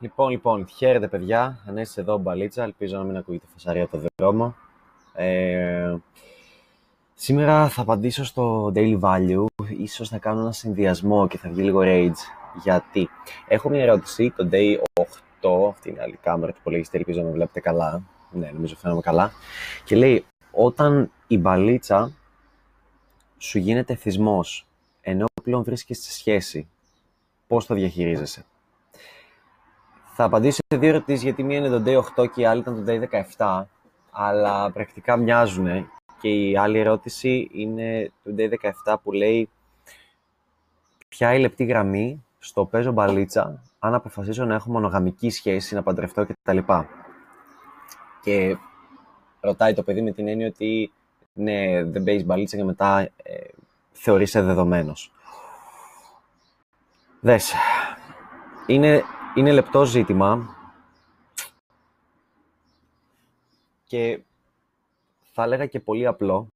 Λοιπόν, λοιπόν, χαίρετε παιδιά. Αν είστε εδώ, μπαλίτσα. Ελπίζω να μην ακούγεται φασαρία το δρόμο. Ε, σήμερα θα απαντήσω στο Daily Value. Ίσως θα κάνω ένα συνδυασμό και θα βγει λίγο rage. Γιατί έχω μια ερώτηση, το Day 8, αυτή είναι η άλλη κάμερα του υπολογιστή, ελπίζω να βλέπετε καλά. Ναι, νομίζω φαίνομαι καλά. Και λέει, όταν η μπαλίτσα σου γίνεται θυσμός, ενώ πλέον βρίσκεσαι σε σχέση, πώς το διαχειρίζεσαι; Θα απαντήσω σε δύο ερωτήσεις γιατί μία είναι το Day 8 και η άλλη ήταν το Day 17, αλλά πρακτικά μοιάζουν. Και η άλλη ερώτηση είναι το Day 17 που λέει ποια είναι η λεπτή γραμμή στο παίζω μπαλίτσα αν αποφασίσω να έχω μονογαμική σχέση, να παντρευτώ κτλ. Και ρωτάει το παιδί με την έννοια ότι ναι, δεν παίζεις μπαλίτσα και μετά ε, θεωρείσαι δεδομένος. Δες, είναι είναι λεπτό ζήτημα και θα έλεγα και πολύ απλό,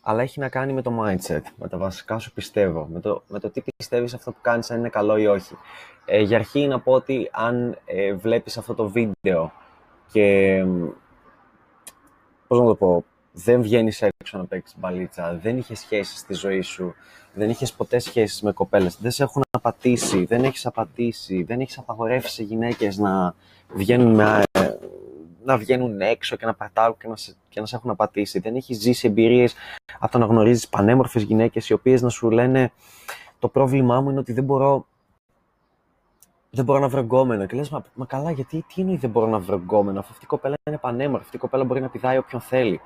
αλλά έχει να κάνει με το mindset, με τα βασικά σου πιστεύω, με το, με το τι πιστεύεις αυτό που κάνεις, αν είναι καλό ή όχι. Ε, για αρχή να πω ότι αν ε, βλέπεις αυτό το βίντεο και, πώς να το πω, δεν βγαίνεις έξω να παίξεις μπαλίτσα, δεν είχες σχέσεις στη ζωή σου, δεν είχες ποτέ σχέσεις με κοπέλες, δεν σε έχουν απατήσει, δεν έχεις απατήσει, δεν έχεις απαγορεύσει σε γυναίκες να βγαίνουν, με, να βγαίνουν έξω και να πατάουν και να, σε, και να σε έχουν απατήσει. Δεν έχεις ζήσει εμπειρίες από το να γνωρίζεις πανέμορφες γυναίκες οι οποίες να σου λένε το πρόβλημά μου είναι ότι δεν μπορώ δεν μπορώ να βρω γκόμενο. Και λες, μα, μα, καλά, γιατί τι εννοεί δεν μπορώ να βρω γκόμενο, αφού αυτή η κοπέλα είναι πανέμορφη, αυτή η κοπέλα μπορεί να πηδάει όποιον θέλει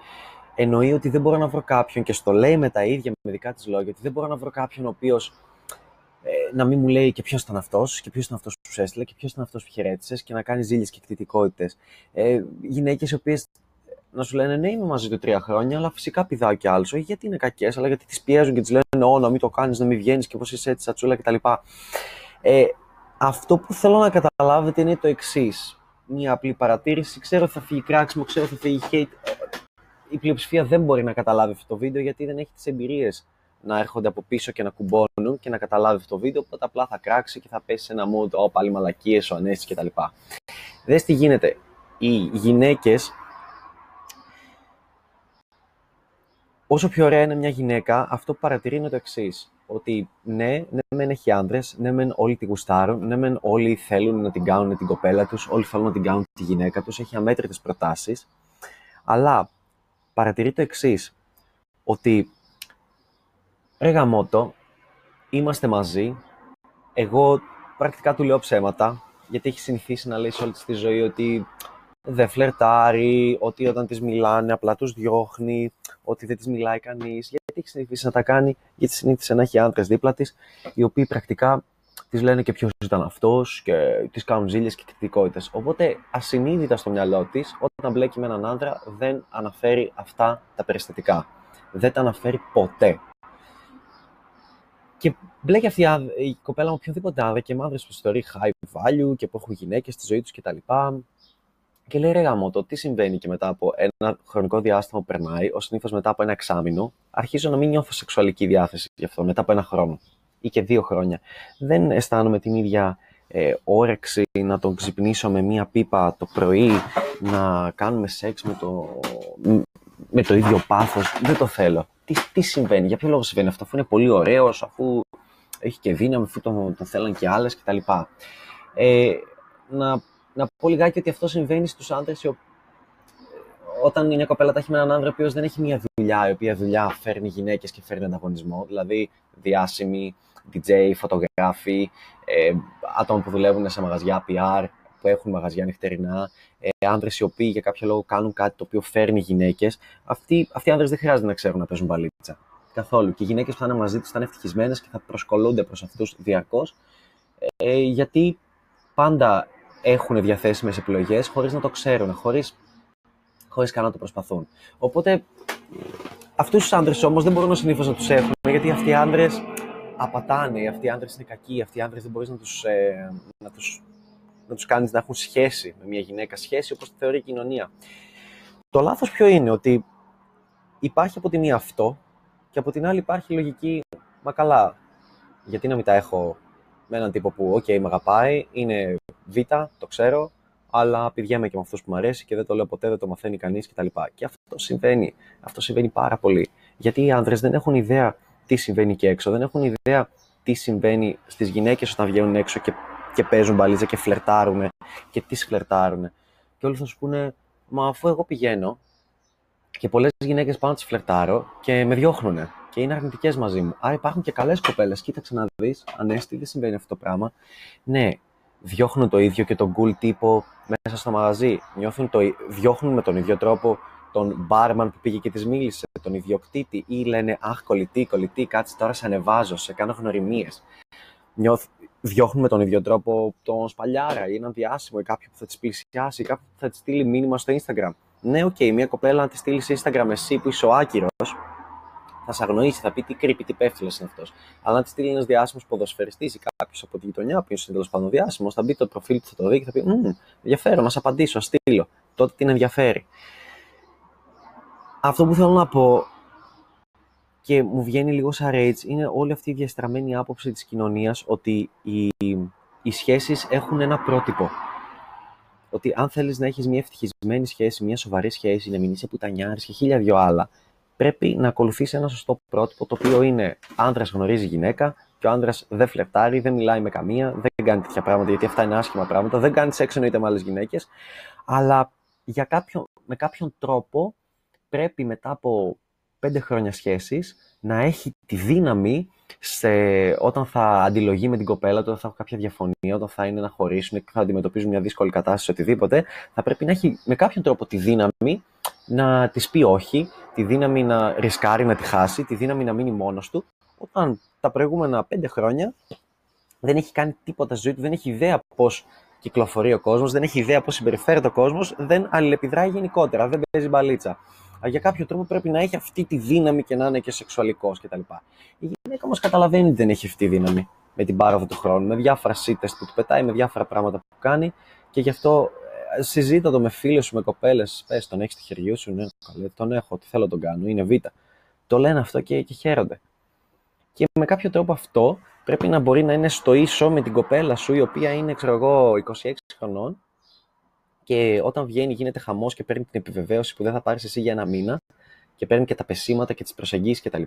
εννοεί ότι δεν μπορώ να βρω κάποιον και στο λέει με τα ίδια, με δικά της λόγια, ότι δεν μπορώ να βρω κάποιον ο οποίος ε, να μην μου λέει και ποιος ήταν αυτός, και ποιος ήταν αυτός που σου έστειλε, και ποιος ήταν αυτός που χαιρέτησες, και να κάνει ζήλιες και εκτιτικότητες. Ε, Γυναίκες οι οποίες να σου λένε ναι, είμαι μαζί του τρία χρόνια, αλλά φυσικά πηδάω κι άλλο. Όχι γιατί είναι κακές, αλλά γιατί τις πιέζουν και τις λένε Ω, να μην το κάνεις, να μην βγαίνεις και πώς είσαι έτσι, σατσούλα κτλ. Ε, αυτό που θέλω να καταλάβετε είναι το εξής. Μια απλή παρατήρηση. Ξέρω ότι θα φύγει κράξιμο, ξέρω ότι θα φύγει hate η πλειοψηφία δεν μπορεί να καταλάβει αυτό το βίντεο γιατί δεν έχει τις εμπειρίες να έρχονται από πίσω και να κουμπώνουν και να καταλάβει αυτό το βίντεο, οπότε απλά θα κράξει και θα πέσει σε ένα mood, «Ω, πάλι μαλακίες, ο ανέστη κτλ. Δες τι γίνεται. Οι γυναίκες, όσο πιο ωραία είναι μια γυναίκα, αυτό που παρατηρεί είναι το εξής. Ότι ναι, ναι, μεν έχει άντρε, ναι, μεν όλοι τη γουστάρουν, ναι, μεν όλοι θέλουν να την κάνουν την κοπέλα τους, όλοι θέλουν να την κάνουν τη γυναίκα τους, έχει αμέτρητες προτάσεις. Αλλά παρατηρεί το εξής, ότι ρε γαμότο, είμαστε μαζί, εγώ πρακτικά του λέω ψέματα, γιατί έχει συνηθίσει να λέει σε όλη τη ζωή ότι δεν φλερτάρει, ότι όταν τις μιλάνε απλά τους διώχνει, ότι δεν τις μιλάει κανείς, γιατί έχει συνηθίσει να τα κάνει, γιατί συνήθισε να έχει άντρες δίπλα της, οι οποίοι πρακτικά της λένε και ποιος ήταν αυτός και τι κάνουν ζήλιες και κριτικότητε. Οπότε ασυνείδητα στο μυαλό της, όταν μπλέκει με έναν άντρα, δεν αναφέρει αυτά τα περιστατικά. Δεν τα αναφέρει ποτέ. Και μπλέκει αυτή η κοπέλα με οποιοδήποτε άντρα και με άντρε που θεωρεί high value και που έχουν γυναίκες στη ζωή τους κτλ. Και λέει ρε γάμο, το τι συμβαίνει και μετά από ένα χρονικό διάστημα που περνάει, ω συνήθως μετά από ένα εξάμεινο, αρχίζω να μην νιώθω σεξουαλική διάθεση γι' αυτό μετά από ένα χρόνο ή και δύο χρόνια. Δεν αισθάνομαι την ίδια ε, όρεξη να τον ξυπνήσω με μία πίπα το πρωί, να κάνουμε σεξ με το, με το ίδιο πάθος. Δεν το θέλω. Τι, τι συμβαίνει, για ποιο λόγο συμβαίνει αυτό, αφού είναι πολύ ωραίος, αφού έχει και δύναμη, αφού τον, τον θέλαν και άλλες κτλ. Ε, να, να πω λιγάκι ότι αυτό συμβαίνει στους άντρες όταν μια κοπέλα τα έχει με έναν άντρα ο οποίος δεν έχει μια δουλειά, η οποία δουλειά φέρνει γυναίκες και φέρνει ανταγωνισμό, δηλαδή διάσημοι, DJ, φωτογράφοι, ε, άτομα που δουλεύουν σε μαγαζιά PR, που έχουν μαγαζιά νυχτερινά, ε, άντρες οι οποίοι για κάποιο λόγο κάνουν κάτι το οποίο φέρνει γυναίκες. Αυτοί, αυτοί οι άντρες δεν χρειάζεται να ξέρουν να παίζουν μπαλίτσα. Καθόλου. Και οι γυναίκες που θα είναι μαζί τους θα είναι ευτυχισμένες και θα προσκολούνται προς αυτούς διαρκώς, ε, γιατί πάντα έχουν διαθέσιμες επιλογές χωρίς να το ξέρουν, χωρίς χωρίς καν να το προσπαθούν. Οπότε αυτούς τους άντρες όμως δεν μπορούν συνήθως να τους έχουν, γιατί αυτοί οι άντρες απατάνε, αυτοί οι άντρες είναι κακοί, αυτοί οι άντρες δεν μπορείς να τους ε, να τους, να τους κάνεις να έχουν σχέση με μια γυναίκα, σχέση όπως τη θεωρεί η κοινωνία. Το λάθος ποιο είναι, ότι υπάρχει από τη μία αυτό και από την άλλη υπάρχει λογική, μα καλά, γιατί να μην τα έχω με έναν τύπο που, OK, με αγαπάει, είναι Β, το ξέρω, αλλά πηγαίνουμε και με αυτούς που μου αρέσει και δεν το λέω ποτέ, δεν το μαθαίνει κανείς κτλ. Και αυτό συμβαίνει. Αυτό συμβαίνει πάρα πολύ. Γιατί οι άντρες δεν έχουν ιδέα τι συμβαίνει και έξω, δεν έχουν ιδέα τι συμβαίνει στις γυναίκες όταν βγαίνουν έξω και, και παίζουν μπαλίτσα και φλερτάρουν και τις φλερτάρουν. Και όλοι θα σου πούνε, Μα αφού εγώ πηγαίνω και πολλές γυναίκες πάνω τις φλερτάρω και με διώχνουν και είναι αρνητικές μαζί μου. Άρα υπάρχουν και καλές κοπέλες. Κοίταξε να δεις, ανέστη, δεν συμβαίνει αυτό το πράγμα. Ναι, διώχνουν το ίδιο και τον cool τύπο μέσα στο μαγαζί. Νιώθουν το, διώχνουν με τον ίδιο τρόπο τον μπάρμαν που πήγε και της μίλησε, τον ιδιοκτήτη, ή λένε Αχ, κολλητή, κολλητή, κάτσε τώρα σε ανεβάζω, σε κάνω γνωριμίες. Διώχνουν με τον ίδιο τρόπο τον σπαλιάρα ή έναν διάσημο ή κάποιον που θα τη πλησιάσει ή κάποιον που θα της στείλει μήνυμα στο Instagram. Ναι, ok, okay, μια κοπέλα να τη στείλει σε Instagram εσύ που είσαι ο άκυρος, θα σε αγνοήσει, θα πει τι creepy, τι πέφτουλο είναι αυτός. Αλλά αν τη στείλει ένας διάσημος ποδοσφαιριστής ή κάποιος από τη γειτονιά, που είναι τέλος πάντων διάσημος, θα μπει το προφίλ του, θα το δει και θα πει: Μmm, ενδιαφέρον, να σε απαντήσω, να στείλω. Τότε την ενδιαφέρει. Αυτό που θέλω να πω και μου βγαίνει λίγο σαν rage είναι όλη αυτή η διαστραμμένη άποψη της κοινωνίας ότι οι, οι σχέσεις έχουν ένα πρότυπο. Ότι αν θέλεις να έχεις μια ευτυχισμένη σχέση, μια σοβαρή σχέση, να μην είσαι πουτανιάρης και χίλια δυο άλλα, πρέπει να ακολουθήσει ένα σωστό πρότυπο, το οποίο είναι άντρας γνωρίζει γυναίκα και ο άντρας δεν φλερτάρει, δεν μιλάει με καμία, δεν κάνει τέτοια πράγματα γιατί αυτά είναι άσχημα πράγματα, δεν κάνει σεξ εννοείται με άλλες γυναίκες, αλλά για κάποιο, με κάποιον τρόπο πρέπει μετά από πέντε χρόνια σχέσης να έχει τη δύναμη σε, όταν θα αντιλογεί με την κοπέλα όταν θα έχουν κάποια διαφωνία, όταν θα είναι να χωρίσουν και θα αντιμετωπίζουν μια δύσκολη κατάσταση, οτιδήποτε, θα πρέπει να έχει με κάποιον τρόπο τη δύναμη να της πει όχι, τη δύναμη να ρισκάρει να τη χάσει, τη δύναμη να μείνει μόνος του, όταν τα προηγούμενα πέντε χρόνια δεν έχει κάνει τίποτα στη ζωή του, δεν έχει ιδέα πώς κυκλοφορεί ο κόσμος, δεν έχει ιδέα πώς συμπεριφέρεται ο κόσμος, δεν αλληλεπιδράει γενικότερα, δεν παίζει μπαλίτσα για κάποιο τρόπο πρέπει να έχει αυτή τη δύναμη και να είναι και σεξουαλικός κτλ. Η γυναίκα όμως καταλαβαίνει ότι δεν έχει αυτή τη δύναμη με την πάροδο του χρόνου, με διάφορα σύντε που του πετάει, με διάφορα πράγματα που κάνει και γι' αυτό ε, συζήτα το με φίλες σου, με κοπέλες. Πες τον έχεις στη χεριού σου, ναι, καλέ, τον έχω, τι θέλω τον κάνω, είναι β. Το λένε αυτό και, και χαίρονται. Και με κάποιο τρόπο αυτό πρέπει να μπορεί να είναι στο ίσο με την κοπέλα σου, η οποία είναι, ξέρω εγώ, 26 χρονών και όταν βγαίνει γίνεται χαμός και παίρνει την επιβεβαίωση που δεν θα πάρεις εσύ για ένα μήνα και παίρνει και τα πεσήματα και τις προσεγγίσεις κτλ.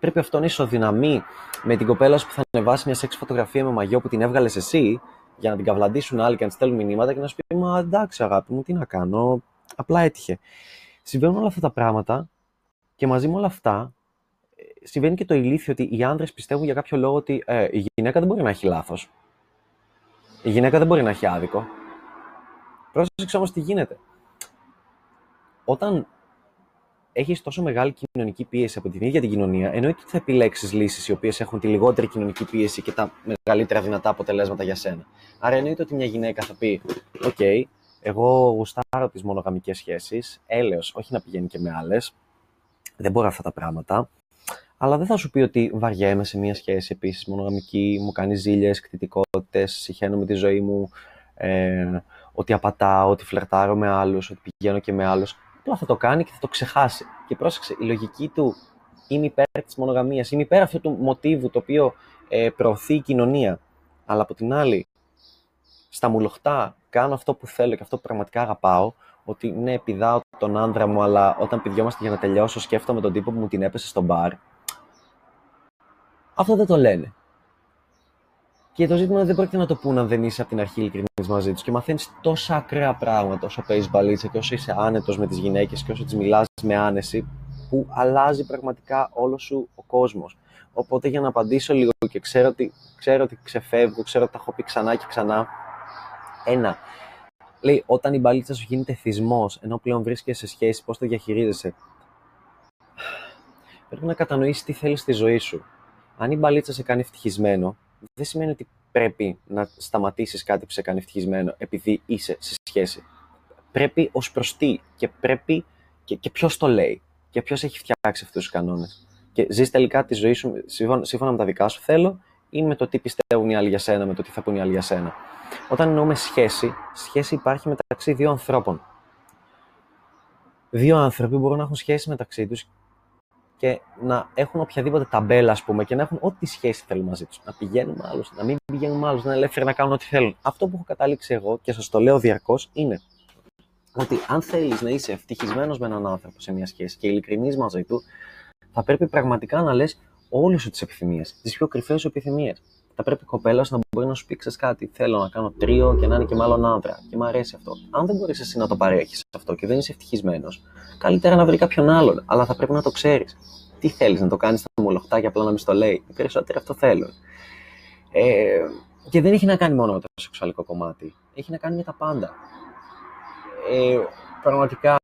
Πρέπει αυτό να ισοδυναμεί με την κοπέλα σου που θα ανεβάσει μια σεξ φωτογραφία με μαγιό που την έβγαλες εσύ για να την καυλαντήσουν άλλοι και να της στέλνουν μηνύματα και να σου πει Μα εντάξει, αγάπη μου, τι να κάνω. Απλά έτυχε. Συμβαίνουν όλα αυτά τα πράγματα και μαζί με όλα αυτά ε, συμβαίνει και το ηλίθιο ότι οι άνδρες πιστεύουν για κάποιο λόγο ότι ε, η γυναίκα δεν μπορεί να έχει λάθος. Η γυναίκα δεν μπορεί να έχει άδικο. Πρόσεξε όμως τι γίνεται. Όταν έχεις τόσο μεγάλη κοινωνική πίεση από την ίδια την κοινωνία, εννοείται ότι θα επιλέξεις λύσεις οι οποίες έχουν τη λιγότερη κοινωνική πίεση και τα μεγαλύτερα δυνατά αποτελέσματα για σένα. Άρα εννοείται ότι μια γυναίκα θα πει: Οκ, εγώ γουστάρω τις μονογαμικές σχέσεις, έλεος, όχι να πηγαίνει και με άλλες. Δεν μπορώ αυτά τα πράγματα. Αλλά δεν θα σου πει ότι βαριέμαι σε μια σχέση επίσης μονογαμική, μου κάνεις ζήλιες, κτητικότητες, σιχαίνομαι τη ζωή μου, ε, ότι απατάω, ότι φλερτάρω με άλλους, ότι πηγαίνω και με άλλους. Απλά θα το κάνει και θα το ξεχάσει. Και πρόσεξε, η λογική του είμαι υπέρ της μονογαμίας, είμαι υπέρ αυτού του μοτίβου το οποίο ε, προωθεί η κοινωνία. Αλλά από την άλλη, στα μουλοχτά κάνω αυτό που θέλω και αυτό που πραγματικά αγαπάω, ότι ναι, πηδάω τον άντρα μου, αλλά όταν πηδιόμαστε για να τελειώσω, σκέφτομαι τον τύπο που μου την έπεσε στο μπαρ. Αυτό δεν το λένε. Και το ζήτημα δεν πρόκειται να το πούνε αν δεν είσαι από την αρχή ειλικρινής μαζί τους και μαθαίνεις τόσα ακραία πράγματα όσο παίζεις μπαλίτσα και όσο είσαι άνετος με τις γυναίκες και όσο τις μιλάς με άνεση, που αλλάζει πραγματικά όλο σου ο κόσμος. Οπότε για να απαντήσω λίγο και ξέρω ότι, ξέρω ότι ξεφεύγω, ξέρω ότι τα έχω πει ξανά και ξανά. Ένα, λέει, όταν η μπαλίτσα σου γίνεται θυσμός, ενώ πλέον βρίσκεσαι σε σχέση, πώς το διαχειρίζεσαι; Πρέπει να κατανοήσεις τι θέλεις στη ζωή σου. Αν η μπαλίτσα σε κάνει ευτυχισμένο, δεν σημαίνει ότι πρέπει να σταματήσεις κάτι που σε κάνει ευτυχισμένο επειδή είσαι σε σχέση. Πρέπει ως προς τι και πρέπει και, και ποιος το λέει και ποιος έχει φτιάξει αυτούς τους κανόνες. Και ζεις τελικά τη ζωή σου σύμφωνα, με τα δικά σου θέλω ή με το τι πιστεύουν οι άλλοι για σένα, με το τι θα πούν οι άλλοι για σένα. Όταν εννοούμε σχέση, σχέση υπάρχει μεταξύ δύο ανθρώπων. Δύο άνθρωποι μπορούν να έχουν σχέση μεταξύ τους και να έχουν οποιαδήποτε ταμπέλα, ας πούμε, και να έχουν ό,τι σχέση θέλουν μαζί τους. Να πηγαίνουν με άλλους, να μην πηγαίνουν με άλλους, να είναι ελεύθεροι να κάνουν ό,τι θέλουν. Αυτό που έχω καταλήξει εγώ και σας το λέω διαρκώς είναι ότι αν θέλεις να είσαι ευτυχισμένος με έναν άνθρωπο σε μια σχέση και ειλικρινής μαζί του, θα πρέπει πραγματικά να λες όλες τις επιθυμίες, τις πιο κρυφές επιθυμίες. Θα πρέπει η κοπέλα να μπορεί να σου πει: Ξέρεις κάτι, θέλω να κάνω τρίο και να είναι και με άλλον άντρα. Και μου αρέσει αυτό. Αν δεν μπορείς εσύ να το παρέχεις αυτό και δεν είσαι ευτυχισμένος, καλύτερα να βρει κάποιον άλλον. Αλλά θα πρέπει να το ξέρεις. Τι θέλεις, να το κάνεις στα μολοχτά απλά να μην στο λέει. Οι περισσότεροι αυτό θέλουν. Ε, και δεν έχει να κάνει μόνο με το σεξουαλικό κομμάτι. Έχει να κάνει με τα πάντα. Ε, πραγματικά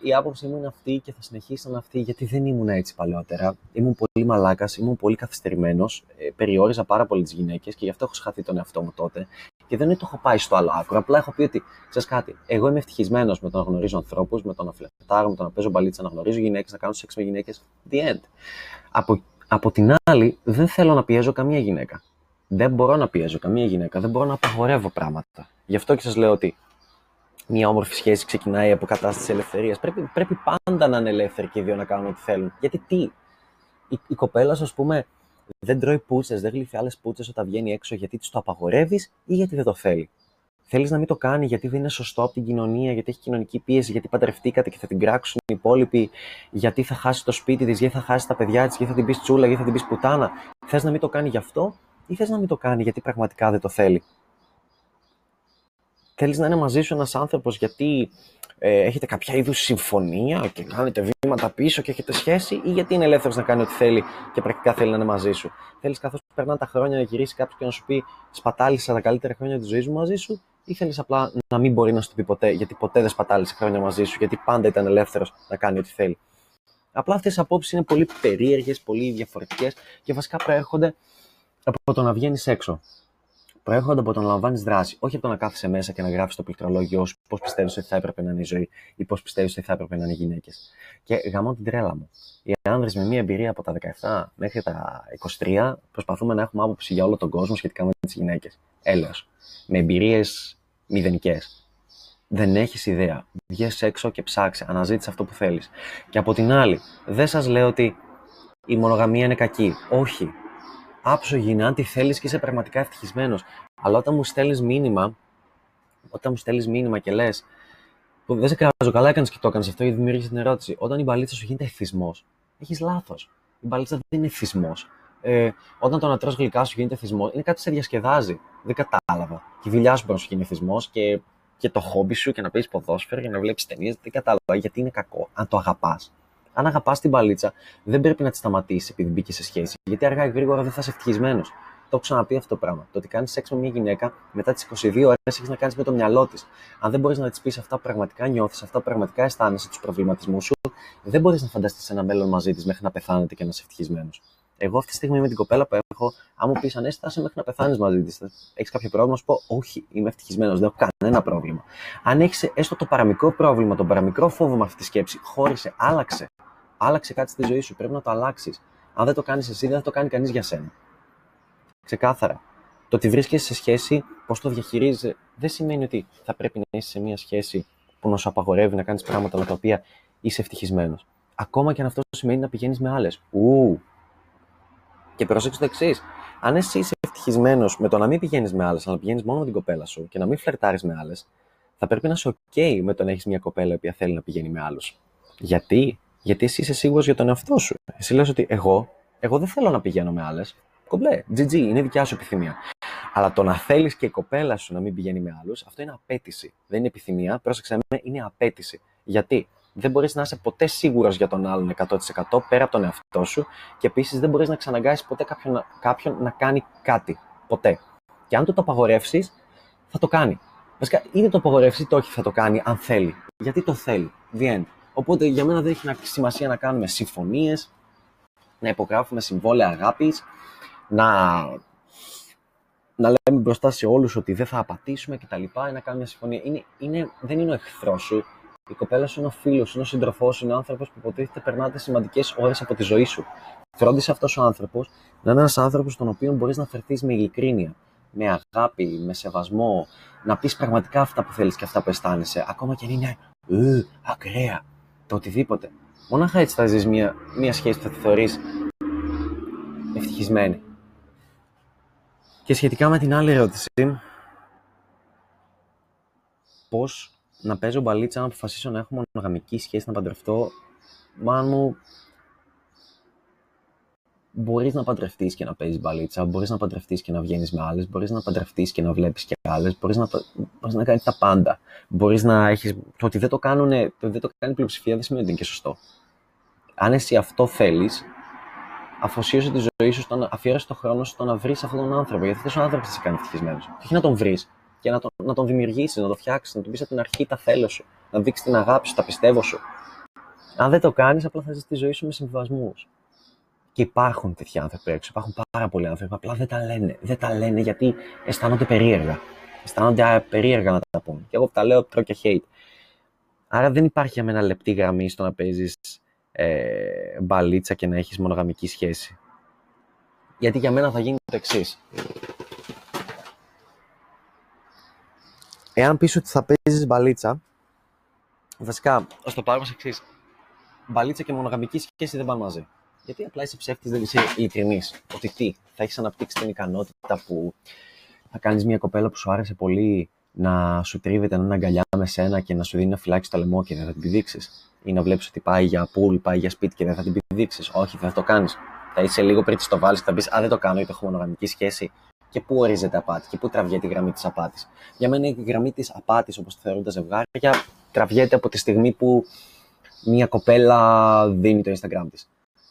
η άποψή μου είναι αυτή και θα συνεχίσει να είναι αυτή γιατί δεν ήμουν έτσι παλαιότερα. Ήμουν πολύ μαλάκας, ήμουν πολύ καθυστερημένος, ε, περιόριζα πάρα πολύ τις γυναίκες και γι' αυτό έχω σχαθεί τον εαυτό μου τότε. Και δεν είναι ότι το έχω πάει στο άλλο άκρο. Απλά έχω πει ότι, ξέρεις κάτι, εγώ είμαι ευτυχισμένος με το να γνωρίζω ανθρώπους, με το να φλερτάρω, με το να παίζω μπαλίτσα, να γνωρίζω γυναίκες, να κάνω σεξ με γυναίκες. The end. Από, από την άλλη, δεν θέλω να πιέζω καμία γυναίκα. Δεν μπορώ να πιέζω καμία γυναίκα, δεν μπορώ να απαγορεύω πράγματα. Γι' αυτό και σας λέω ότι μια όμορφη σχέση ξεκινάει από κατάσταση ελευθερίας. Πρέπει, πρέπει πάντα να είναι ελεύθεροι και οι δύο να κάνουν ό,τι θέλουν. Γιατί τι, η, η κοπέλα, ας πούμε, δεν τρώει πούτσες, δεν γλύφει άλλες πούτσες όταν βγαίνει έξω γιατί της το απαγορεύεις ή γιατί δεν το θέλει; Θέλεις να μην το κάνει γιατί δεν είναι σωστό από την κοινωνία, γιατί έχει κοινωνική πίεση, γιατί παντρευτήκατε και θα την κράξουν οι υπόλοιποι, γιατί θα χάσει το σπίτι της, γιατί θα χάσει τα παιδιά της, γιατί θα την πεις τσούλα, γιατί θα την πεις πουτάνα; Θες να μην το κάνει γι' αυτό ή θες να μην το κάνει γιατί πραγματικά δεν το θέλει; Θέλεις να είναι μαζί σου ένας άνθρωπος γιατί ε, έχετε κάποια είδους συμφωνία και κάνετε βήματα πίσω και έχετε σχέση, ή γιατί είναι ελεύθερος να κάνει ό,τι θέλει και πρακτικά θέλει να είναι μαζί σου; Θέλεις καθώς περνάνε τα χρόνια να γυρίσει κάποιος και να σου πει Σπατάλησα τα καλύτερα χρόνια της ζωής μου μαζί σου, ή θέλεις απλά να μην μπορεί να σου το πει ποτέ, γιατί ποτέ δεν σπατάλησε χρόνια μαζί σου, γιατί πάντα ήταν ελεύθερος να κάνει ό,τι θέλει; Απλά αυτές οι απόψεις είναι πολύ περίεργες, πολύ διαφορετικές και βασικά προέρχονται από το να βγαίνεις έξω προέρχονται από το να λαμβάνεις δράση, όχι από το να κάθεσαι μέσα και να γράφεις το πληκτρολόγιο σου πώς πιστεύεις ότι θα έπρεπε να είναι η ζωή ή πώς πιστεύεις ότι θα έπρεπε να είναι οι γυναίκες. Και γαμώ την τρέλα μου. Οι άνδρες με μία εμπειρία από τα 17 μέχρι τα 23 προσπαθούμε να έχουμε άποψη για όλο τον κόσμο σχετικά με τις γυναίκες. Έλεος. Με εμπειρίες μηδενικές. Δεν έχεις ιδέα. Βγες έξω και ψάξε. Αναζήτησε αυτό που θέλεις. Και από την άλλη, δεν σας λέω ότι η μονογαμία είναι κακή. Όχι άψογη είναι αν τη θέλεις και είσαι πραγματικά ευτυχισμένος. Αλλά όταν μου στέλνεις μήνυμα, όταν μου στέλνεις μήνυμα και λες, δεν σε κράζω, καλά έκανες και το έκανες αυτό γιατί δημιούργησες την ερώτηση. Όταν η μπαλίτσα σου γίνεται εθισμός, έχεις λάθος. Η μπαλίτσα δεν είναι εθισμός. Ε, όταν το να τρως γλυκά σου γίνεται εθισμός, είναι κάτι που σε διασκεδάζει. Δεν κατάλαβα. Και η δουλειά σου μπορεί να σου γίνει εθισμός και, και το χόμπι σου και να πει ποδόσφαιρο και να βλέπεις ταινίες. Δεν κατάλαβα γιατί είναι κακό. Αν το αγαπάς αν αγαπάς την παλίτσα, δεν πρέπει να τη σταματήσεις επειδή μπήκε σε σχέση. Γιατί αργά ή γρήγορα δεν θα είσαι ευτυχισμένος. Το έχω ξαναπεί αυτό το πράγμα. Το ότι κάνεις σεξ με μια γυναίκα μετά τις 22 ώρες έχεις να κάνεις με το μυαλό της. Αν δεν μπορείς να της πεις αυτά που πραγματικά νιώθεις, αυτά που πραγματικά αισθάνεσαι, τους προβληματισμούς σου, δεν μπορείς να φανταστείς ένα μέλλον μαζί της μέχρι να πεθάνετε και να είσαι ευτυχισμένος. Εγώ αυτή τη στιγμή με την κοπέλα που έχω, αν μου πεις ανέσταση μέχρι να πεθάνεις μαζί της, έχεις κάποιο πρόβλημα, σου πω Όχι, είμαι ευτυχισμένος, δεν έχω κανένα πρόβλημα. Αν έχεις έστω το παραμικρό πρόβλημα, τον παραμικρό φόβο με αυτή τη σκέψη, χώρισε, άλλαξε. Άλλαξε κάτι στη ζωή σου. Πρέπει να το αλλάξεις. Αν δεν το κάνεις εσύ, δεν θα το κάνει κανείς για σένα. Ξεκάθαρα. Το ότι βρίσκεσαι σε σχέση, πώς το διαχειρίζεσαι, δεν σημαίνει ότι θα πρέπει να είσαι σε μια σχέση που να σου απαγορεύει να κάνεις πράγματα με τα οποία είσαι ευτυχισμένος. Ακόμα και αν αυτό σημαίνει να πηγαίνεις με άλλες. Ου. Και πρόσεξε το εξής. Αν εσύ είσαι ευτυχισμένος με το να μην πηγαίνεις με άλλες, αλλά πηγαίνεις μόνο με την κοπέλα σου και να μην φλερτάρεις με άλλες, θα πρέπει να είσαι OK με το να έχεις μια κοπέλα που θέλει να πηγαίνει με άλλους. Γιατί; Γιατί εσύ είσαι σίγουρος για τον εαυτό σου. Εσύ λες ότι εγώ, εγώ δεν θέλω να πηγαίνω με άλλες. Κομπλέ, GG, είναι δικιά σου επιθυμία. Αλλά το να θέλεις και η κοπέλα σου να μην πηγαίνει με άλλους, αυτό είναι απέτηση. Δεν είναι επιθυμία, πρόσεξε με, είναι απέτηση. Γιατί δεν μπορείς να είσαι ποτέ σίγουρος για τον άλλον 100% πέρα από τον εαυτό σου και επίσης δεν μπορείς να ξαναγκάσει ποτέ κάποιον, κάποιον να κάνει κάτι. Ποτέ. Και αν το το απαγορεύσεις, θα το κάνει. Βασικά, είτε το απαγορεύσει είτε όχι θα το κάνει, αν θέλει. Γιατί το θέλει. The end. Οπότε για μένα δεν έχει σημασία να κάνουμε συμφωνίες, να υπογράφουμε συμβόλαια αγάπης, να, να λέμε μπροστά σε όλους ότι δεν θα απατήσουμε κτλ. Ή να κάνουμε μια συμφωνία. Είναι, είναι, δεν είναι ο εχθρός σου. Η κοπέλα σου είναι ο φίλος σου, είναι ο σύντροφός σου, είναι ο άνθρωπος που υποτίθεται περνάτε σημαντικές ώρες από τη ζωή σου. Φρόντισε αυτός ο άνθρωπος να είναι ένας άνθρωπος στον οποίο μπορείς να φερθείς με ειλικρίνεια, με αγάπη, με σεβασμό, να πεις πραγματικά αυτά που θέλεις και αυτά που αισθάνεσαι, ακόμα και αν είναι ε, ακραία το οτιδήποτε. Μονάχα έτσι θα ζεις μια, μια σχέση που θα τη θεωρείς ευτυχισμένη. Και σχετικά με την άλλη ερώτηση, πώς να παίζω μπαλίτσα, να αποφασίσω να έχω μονογαμική σχέση, να παντρευτώ, μάλλον μου μπορείς να παντρευτείς και να παίζεις μπαλίτσα, μπορείς να παντρευτείς και να βγαίνεις με άλλες, μπορείς να παντρευτείς και να βλέπεις και άλλες, μπορείς να, μπορείς να κάνεις τα πάντα. Μπορείς να έχεις... Το ότι δεν το, κάνουν, το δεν το κάνει η πλειοψηφία δεν σημαίνει ότι είναι και σωστό. Αν εσύ αυτό θέλεις, αφοσίωσε τη ζωή σου, στον, αφιέρωσε τον χρόνο σου στο να βρεις αυτόν τον άνθρωπο. Γιατί αυτός ο άνθρωπος θα σε κάνει ευτυχισμένος. Και όχι να τον βρεις και να τον, να τον δημιουργήσεις, να τον φτιάξεις, να του πεις από την αρχή τα θέλω σου, να δείξεις την αγάπη σου, τα πιστεύω σου. Αν δεν το κάνεις, απλά θα ζεις τη ζωή σου με συμβιβασμού. Και υπάρχουν τέτοιοι άνθρωποι έξω. Υπάρχουν πάρα πολλοί άνθρωποι. Απλά δεν τα λένε. Δεν τα λένε γιατί αισθάνονται περίεργα. Αισθάνονται περίεργα να τα πούν. Και εγώ που τα λέω τρώω και hate. Άρα δεν υπάρχει για μένα λεπτή γραμμή στο να παίζεις ε, μπαλίτσα και να έχεις μονογαμική σχέση. Γιατί για μένα θα γίνει το εξής. Εάν πεις ότι θα παίζεις μπαλίτσα, βασικά, ας το πάρουμε εξής. Μπαλίτσα και μονογαμική σχέση δεν πάνε μαζί. Γιατί απλά είσαι ψεύτης, δεν είσαι ειλικρινής. Ότι τι, θα έχεις αναπτύξει την ικανότητα που θα κάνεις μια κοπέλα που σου άρεσε πολύ να σου τρίβεται έναν αγκαλιά με σένα και να σου δίνει ένα φυλάκι στο λαιμό και δεν θα την πηδήξεις; Ή να βλέπεις ότι πάει για πουλ, πάει για σπίτι και δεν θα την πηδήξεις; Όχι, δεν θα το κάνεις. Θα είσαι λίγο πριν το βάλεις και θα πεις Α, δεν το κάνω γιατί έχω μονογαμική σχέση. Και πού ορίζεται απάτη και πού τραβιέται η γραμμή της απάτης. Για μένα η γραμμή της απάτης, όπως τη θεωρούν τα ζευγάρια, τραβιέται από τη στιγμή που μια κοπέλα δίνει το Instagram της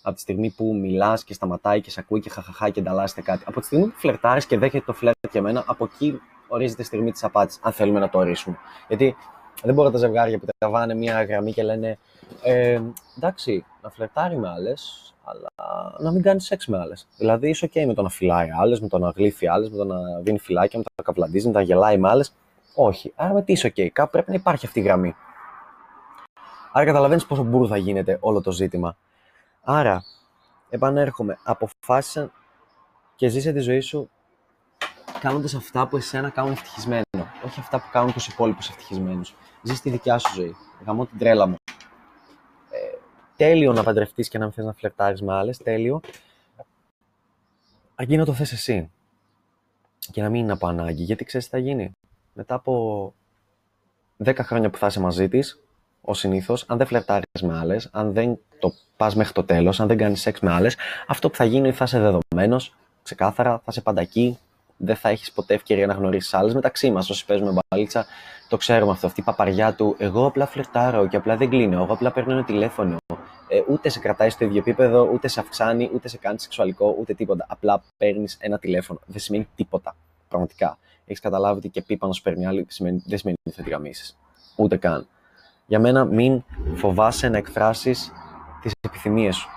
από τη στιγμή που μιλάς και σταματάει και σε ακούει και χαχαχά και ανταλλάσσεται κάτι. Από τη στιγμή που φλερτάρεις και δέχεται το φλερτ για μένα, από εκεί ορίζεται η στιγμή της απάτης, αν θέλουμε να το ορίσουμε. Γιατί δεν μπορώ τα ζευγάρια που τραβάνε μια γραμμή και λένε ε, εντάξει, να φλερτάρει με άλλες, αλλά να μην κάνεις σεξ με άλλες. Δηλαδή, είσαι OK με το να φυλάει άλλες, με το να γλύφει άλλες, με το να δίνει φυλάκια, με το να καβλαντίζει, με το να γελάει με άλλες. Όχι. Άρα με τι είσαι OK. Κάπου πρέπει να υπάρχει αυτή η γραμμή. Άρα καταλαβαίνεις πόσο μπουρ θα γίνεται όλο το ζήτημα. Άρα, επανέρχομαι, αποφάσισε και ζήσε τη ζωή σου κάνοντας αυτά που εσένα κάνουν ευτυχισμένο. Όχι αυτά που κάνουν τους υπόλοιπους ευτυχισμένους. Ζήσε τη δικιά σου ζωή. Γαμώ την τρέλα μου. Ε, τέλειο να παντρευτείς και να μην θες να φλερτάρεις με άλλες. Τέλειο. Αρκεί να το θες εσύ. Και να μην είναι από ανάγκη. Γιατί ξέρεις τι θα γίνει; Μετά από 10 χρόνια που θα είσαι μαζί της, ο συνήθως, αν δεν φλερτάρεις με άλλες, αν δεν το πας μέχρι το τέλος, αν δεν κάνεις σεξ με άλλες, αυτό που θα γίνει θα είσαι δεδομένος, ξεκάθαρα, θα είσαι παντακή, δεν θα έχεις ποτέ ευκαιρία να γνωρίσεις άλλες. Μεταξύ μας, όσοι παίζουμε μπαλίτσα, το ξέρουμε αυτό. Αυτή η παπαριά του, εγώ απλά φλερτάρω και απλά δεν κλείνω, εγώ απλά παίρνω ένα τηλέφωνο. Ε, ούτε σε κρατάει στο ίδιο επίπεδο, ούτε σε αυξάνει, ούτε σε κάνει σεξουαλικό, ούτε τίποτα. Απλά παίρνεις ένα τηλέφωνο. Δεν σημαίνει τίποτα. Πραγματικά. Έχεις καταλάβει ότι και πίπανος παίρνει άλλη, δεν σημαίνει ότι θα τη γαμίσεις. Ούτε καν για μένα μην φοβάσαι να εκφράσεις τις επιθυμίες σου.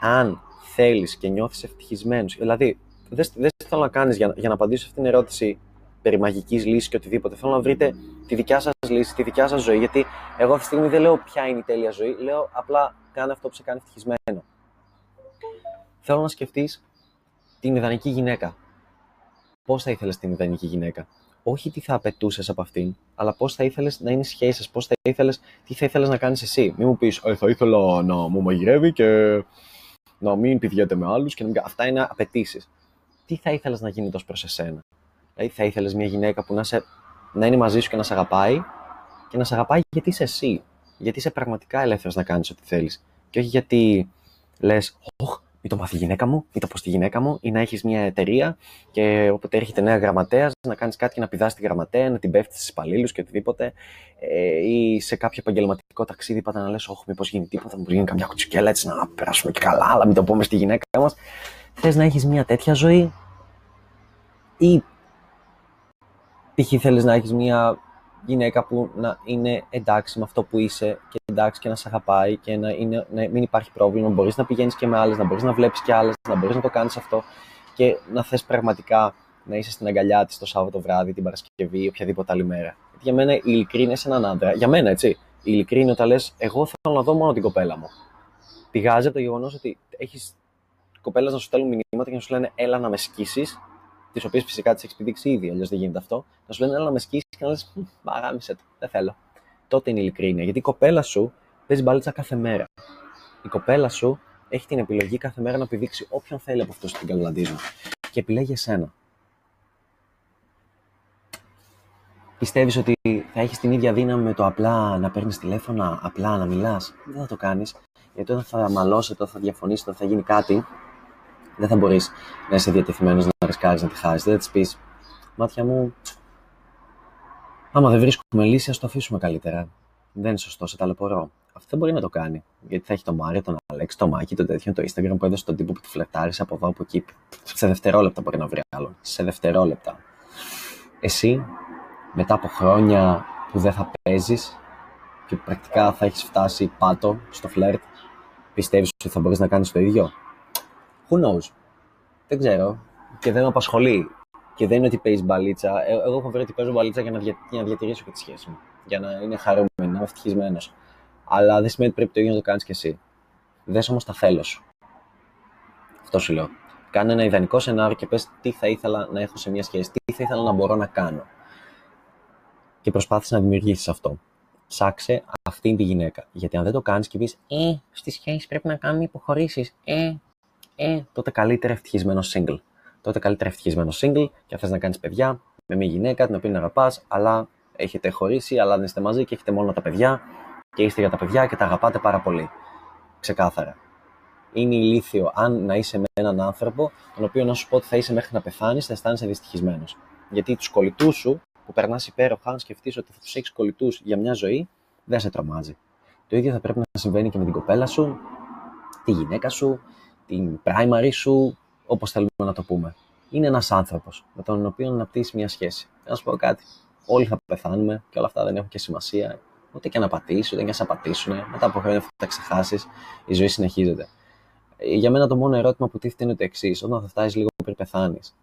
Αν θέλεις και νιώθεις ευτυχισμένος, δηλαδή δεν, δεν θέλω να κάνεις για, για να απαντήσω αυτήν την ερώτηση περί μαγικής λύσης και οτιδήποτε. Θέλω να βρείτε τη δικιά σας λύση, τη δικιά σας ζωή, γιατί εγώ αυτή τη στιγμή δεν λέω ποια είναι η τέλεια ζωή, λέω απλά κάνε αυτό που σε κάνει ευτυχισμένο. Θέλω να σκεφτείς την ιδανική γυναίκα. Πώς θα ήθελες την ιδανική γυναίκα; Όχι τι θα απαιτούσες από αυτήν, αλλά πώς θα ήθελες να είναι η σχέση σας, πώς θα ήθελες, τι θα ήθελες να κάνεις εσύ. Μην μου πεις, ε, θα ήθελα να μου μαγειρεύει και να μην πηδιέται με άλλους. Και να Αυτά είναι απαιτήσεις. Τι θα ήθελες να γίνει τόσο προς εσένα; Δηλαδή, θα ήθελες μια γυναίκα που να, σε, να είναι μαζί σου και να σε αγαπάει και να σε αγαπάει γιατί είσαι εσύ. Γιατί είσαι πραγματικά ελεύθερος να κάνεις ό,τι θέλεις. Και όχι γιατί λες, Ωχ, ή το μάθει η γυναίκα μου, ή το πω τη γυναίκα μου, ή να έχεις μια εταιρεία και όποτε έρχεται νέα γραμματέας, να κάνεις κάτι και να πηδάς τη γραμματέα, να την πέφτεις στι υπαλλήλους και οτιδήποτε. Ε, ή σε κάποιο επαγγελματικό ταξίδι, πάντα να λες: Όχι, μήπως γίνει τίποτα, μου γίνει καμιά κουτσουκέλα έτσι να περάσουμε και καλά, αλλά μην το πούμε στη γυναίκα μας. Θες να έχεις μια τέτοια ζωή, ή π.χ. θέλεις να έχεις μια γυναίκα που να είναι εντάξει με αυτό που είσαι και εντάξει και να σε αγαπάει και να, είναι, να μην υπάρχει πρόβλημα. Μπορείς να πηγαίνεις και με άλλες, να μπορείς να βλέπεις και άλλες, να μπορείς να το κάνεις αυτό και να θες πραγματικά να είσαι στην αγκαλιά της το Σάββατο βράδυ, την Παρασκευή ή οποιαδήποτε άλλη μέρα. Γιατί για μένα η ειλικρίνεια σε έναν άντρα, για μένα έτσι, η ειλικρίνεια όταν λες: Εγώ θέλω να δω μόνο την κοπέλα μου. Πηγάζει από το γεγονός ότι έχεις κοπέλες να σου στέλνουν μηνύματα και να σου λένε: Έλα να με σκίσεις τις οποίες φυσικά τις έχεις επιδείξει ήδη, αλλιώς δεν γίνεται αυτό, να σου λένε έλα να με σκίσεις και να λες, μαγάμισε το, δεν θέλω. Τότε είναι ειλικρίνεια. Γιατί η κοπέλα σου παίζει μπαλίτσα κάθε μέρα. Η κοπέλα σου έχει την επιλογή κάθε μέρα να επιδείξει όποιον θέλει από αυτούς που την καλαντίζουν. Και επιλέγει εσένα. Πιστεύεις ότι θα έχεις την ίδια δύναμη με το απλά να παίρνεις τηλέφωνα, απλά να μιλάς; Δεν θα το κάνεις. Γιατί όταν θα μαλώσετε, όταν θα διαφωνήσετε, όταν θα γίνει κάτι, δεν θα μπορείς να είσαι διατεθειμένος να ρισκάρεις να τη χάσεις. Δεν θα της πεις, Μάτια μου, άμα δεν βρίσκουμε λύση, ας το αφήσουμε καλύτερα. Δεν είναι σωστό, σε ταλαιπωρώ. Αυτό δεν μπορεί να το κάνει. Γιατί θα έχει το Μάριο, τον Αλέξ, το Μάκη, το τέτοιο, το Instagram που έδωσε τον τύπο που τη φλερτάρισε από εδώ, από εκεί. Σε δευτερόλεπτα μπορεί να βρει άλλον. Σε δευτερόλεπτα. Εσύ, μετά από χρόνια που δεν θα παίζεις και πρακτικά θα έχεις φτάσει πάτο στο φλερτ, πιστεύεις ότι θα μπορείς να κάνεις το ίδιο; Who knows; Δεν ξέρω. Και δεν με απασχολεί. Και δεν είναι ότι παίζει μπαλίτσα. Ε, εγώ έχω βρει ότι παίζω μπαλίτσα για να, δια... για να διατηρήσω και τη σχέση μου. Για να είναι χαρούμενο, να είμαι ευτυχισμένος. Αλλά δεν σημαίνει ότι πρέπει το ίδιο να το κάνεις κι εσύ. Δες όμως τα θέλω σου. Αυτό σου λέω. Κάνε ένα ιδανικό σενάριο και πες τι θα ήθελα να έχω σε μια σχέση, τι θα ήθελα να μπορώ να κάνω. Και προσπάθησε να δημιουργήσεις αυτό. Ψάξε αυτήν τη γυναίκα. Γιατί αν δεν το κάνεις και πεις, Ε, στη σχέση πρέπει να κάνουμε υποχωρήσεις. Ε, ε, τότε καλύτερα ευτυχισμένο single. Τότε καλύτερα ευτυχισμένο single και αν θες να κάνεις παιδιά με μια γυναίκα την οποία αγαπάς, αλλά έχετε χωρίσει, αλλά δεν είστε μαζί και έχετε μόνο τα παιδιά και είστε για τα παιδιά και τα αγαπάτε πάρα πολύ. Ξεκάθαρα. Είναι ηλίθιο αν να είσαι με έναν άνθρωπο, τον οποίο να σου πω ότι θα είσαι μέχρι να πεθάνεις, θα αισθάνεσαι δυστυχισμένος. Γιατί τους κολλητούς σου, που περνάς υπέροχα, αν σκεφτείς ότι θα τους έχεις κολλητούς για μια ζωή, δεν σε τρομάζει. Το ίδιο θα πρέπει να συμβαίνει και με την κοπέλα σου, τη γυναίκα σου, την primary σου, όπως θέλουμε να το πούμε. Είναι ένας άνθρωπος με τον οποίο να αναπτύσσει μια σχέση. Να σου πω κάτι. Όλοι θα πεθάνουμε και όλα αυτά δεν έχουν και σημασία. Ούτε και να πατήσει, ούτε και να σε πατήσουν. Μετά από χρόνια θα τα ξεχάσεις. Η ζωή συνεχίζεται. Για μένα το μόνο ερώτημα που τίθεται είναι το εξής. Όταν θα φτάσεις λίγο πριν πεθάνεις,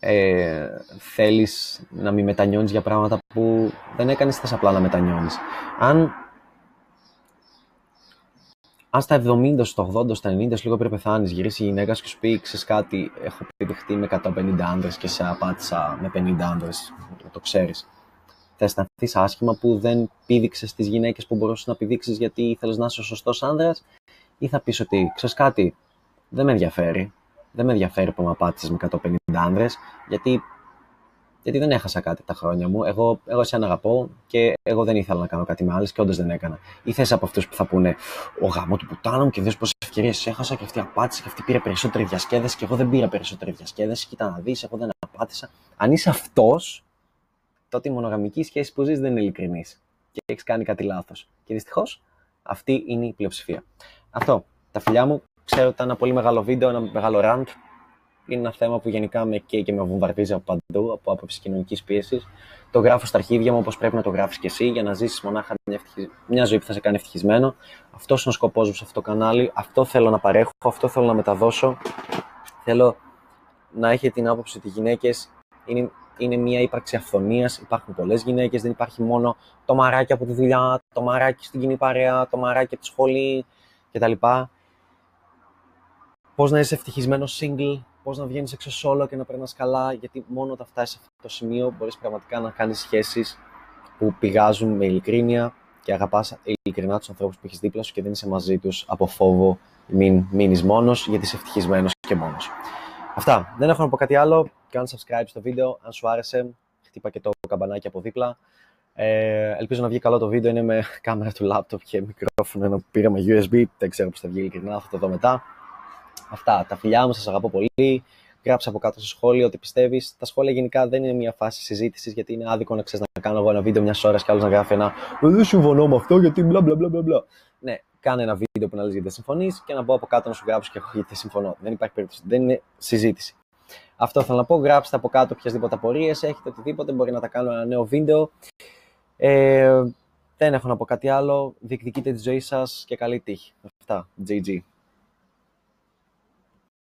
ε, θέλεις να μην μετανιώνεις για πράγματα που δεν έκανες, θες απλά να μετανιώνεις. Αν αν στα 70, στα 80, στα 90, λίγο πριν πεθάνεις, γυρίσεις η γυναίκα και σου πει: Ξέρει κάτι, έχω πηδηχτεί με 150 άντρε και σε απάτησα με 50 άντρε. Το ξέρεις. Θες να έρθεις άσχημα που δεν πήδηξες τις γυναίκες που μπορούσες να πηδήξεις γιατί ήθελες να είσαι ο σωστός άνδρας, ή θα πεις ότι ξέρεις κάτι, δεν με ενδιαφέρει. Δεν με ενδιαφέρει που με απάτησες με 150 άντρε, γιατί γιατί δεν έχασα κάτι τα χρόνια μου. Εγώ, εγώ σε αγαπώ και εγώ δεν ήθελα να κάνω κάτι με άλλες και όντως δεν έκανα. Ή θες από αυτούς που θα πούνε Ο γάμο του πουτάνα μου και δες πόσες ευκαιρίες έχασα και αυτή απάτησε και αυτή πήρε περισσότερη διασκέδαση και εγώ δεν πήρα περισσότερη διασκέδαση. Κοίτα να δεις, εγώ δεν απάτησα. Αν είσαι αυτός, τότε η μονογαμική σχέση που ζεις δεν είναι ειλικρινής και έχεις κάνει κάτι λάθος. Και δυστυχώς αυτή είναι η πλειοψηφία. Αυτό. Τα φιλιά μου. Ξέρω ότι ήταν ένα πολύ μεγάλο βίντεο, ένα μεγάλο rant είναι ένα θέμα που γενικά με καίει και με βομβαρδίζει από παντού, από άποψη κοινωνικής πίεσης. Το γράφω στα αρχίδια μου όπως πρέπει να το γράφεις και εσύ για να ζήσεις μονάχα μια, μια ζωή που θα σε κάνει ευτυχισμένο. Αυτός είναι ο σκοπός μου σε αυτό το κανάλι. Αυτό θέλω να παρέχω, αυτό θέλω να μεταδώσω. Θέλω να έχετε την άποψη ότι οι γυναίκες είναι, είναι μια ύπαρξη αυθονίας. Υπάρχουν πολλές γυναίκες, δεν υπάρχει μόνο το μαράκι από τη δουλειά, το μαράκι στην κοινή παρέα, το μαράκι από τη σχολή κτλ. Πώς να είσαι ευτυχισμένος single, πώς να βγαίνεις έξω solo και να περνάς καλά, γιατί μόνο όταν φτάσεις σε αυτό το σημείο μπορείς πραγματικά να κάνεις σχέσεις που πηγάζουν με ειλικρίνεια και αγαπάς ειλικρινά τους ανθρώπους που έχεις δίπλα σου και δεν είσαι μαζί τους από φόβο μην μείνεις μόνος, γιατί είσαι ευτυχισμένος και μόνος. Αυτά. Δεν έχω να πω κάτι άλλο. Κάνω subscribe στο βίντεο. Αν σου άρεσε, χτύπα και το καμπανάκι από δίπλα. Ε, ελπίζω να βγει καλό το βίντεο. Είναι με κάμερα του laptop και μικρόφωνο ένα που πήρα με USB. Δεν ξέρω πώς θα βγει ειλικρινά, θα το δω μετά. Αυτά. Τα φιλιά μου, σας αγαπώ πολύ. Γράψα από κάτω στο σχόλιο ότι πιστεύεις. Τα σχόλια γενικά δεν είναι μια φάση συζήτησης, γιατί είναι άδικο να ξέρει να κάνω εγώ ένα βίντεο μιας ώρας και άλλος να γράφει ένα «Ε, Δεν συμφωνώ με αυτό γιατί μπλα μπλα μπλα μπλα. Ναι, κάνε ένα βίντεο που να λες γιατί δεν συμφωνείς και να μπω από κάτω να σου γράψω και εγώ γιατί συμφωνώ. Δεν υπάρχει περίπτωση. Δεν είναι συζήτηση. Αυτό θέλω να πω. Γράψτε από κάτω οποιασδήποτε απορίες έχετε, οτιδήποτε. Μπορεί να τα κάνω ένα νέο βίντεο. Ε, δεν έχω να πω κάτι άλλο. Διεκδικείτε τη ζωή σας και καλή τύχη. Αυτά. GG.